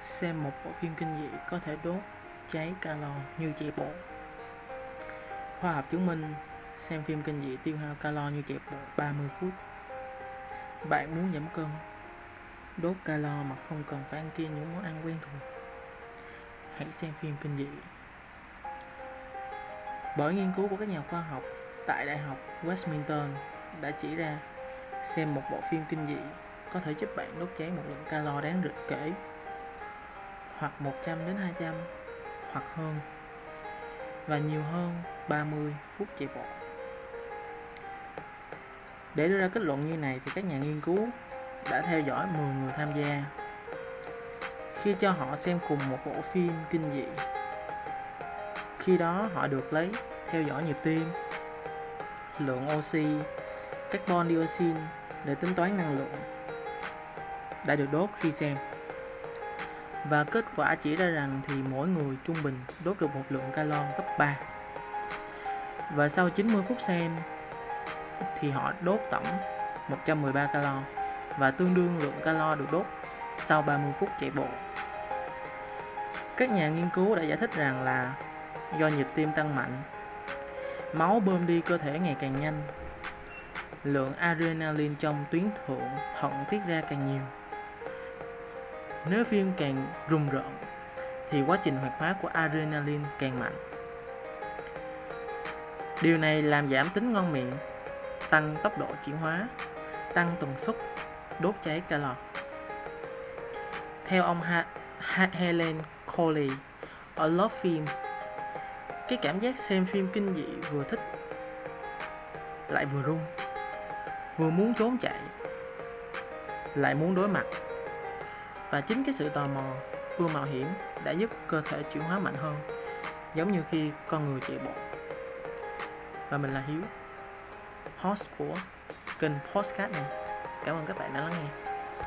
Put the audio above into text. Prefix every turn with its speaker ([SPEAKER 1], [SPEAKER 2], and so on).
[SPEAKER 1] Xem một bộ phim kinh dị có thể đốt cháy calo như chạy bộ. Khoa học chứng minh xem phim kinh dị tiêu hao calo như chạy bộ 30 phút. Bạn muốn giảm cân, đốt calo mà không cần phải ăn kiêng những món ăn quen thuộc. Hãy xem phim kinh dị. Bởi nghiên cứu của các nhà khoa học tại Đại học Westminster đã chỉ ra xem một bộ phim kinh dị có thể giúp bạn đốt cháy một lượng calo đáng rực kể hoặc 100 đến 200 hoặc hơn và nhiều hơn 30 phút chạy bộ. Để đưa ra kết luận như này thì các nhà nghiên cứu đã theo dõi 10 người tham gia. Khi cho họ xem cùng một bộ phim kinh dị, khi đó họ được lấy theo dõi nhịp tim, lượng oxy, carbon dioxide để tính toán năng lượng đã được đốt khi xem và kết quả chỉ ra rằng thì mỗi người trung bình đốt được một lượng calo gấp 3 và sau 90 phút xem thì họ đốt tổng 113 calo và tương đương lượng calo được đốt sau 30 phút chạy bộ. Các nhà nghiên cứu đã giải thích rằng là do nhịp tim tăng mạnh, máu bơm đi cơ thể ngày càng nhanh, lượng adrenaline trong tuyến thượng thận tiết ra càng nhiều nếu phim càng rùng rợn thì quá trình hoạt hóa của adrenaline càng mạnh. Điều này làm giảm tính ngon miệng, tăng tốc độ chuyển hóa, tăng tần suất đốt cháy calo. Theo ông ha ha Helen Coley ở Love Film, cái cảm giác xem phim kinh dị vừa thích lại vừa run, vừa muốn trốn chạy, lại muốn đối mặt và chính cái sự tò mò ưa mạo hiểm đã giúp cơ thể chuyển hóa mạnh hơn, giống như khi con người chạy bộ. Và mình là hiếu, host của kênh postcard này. Cảm ơn các bạn đã lắng nghe.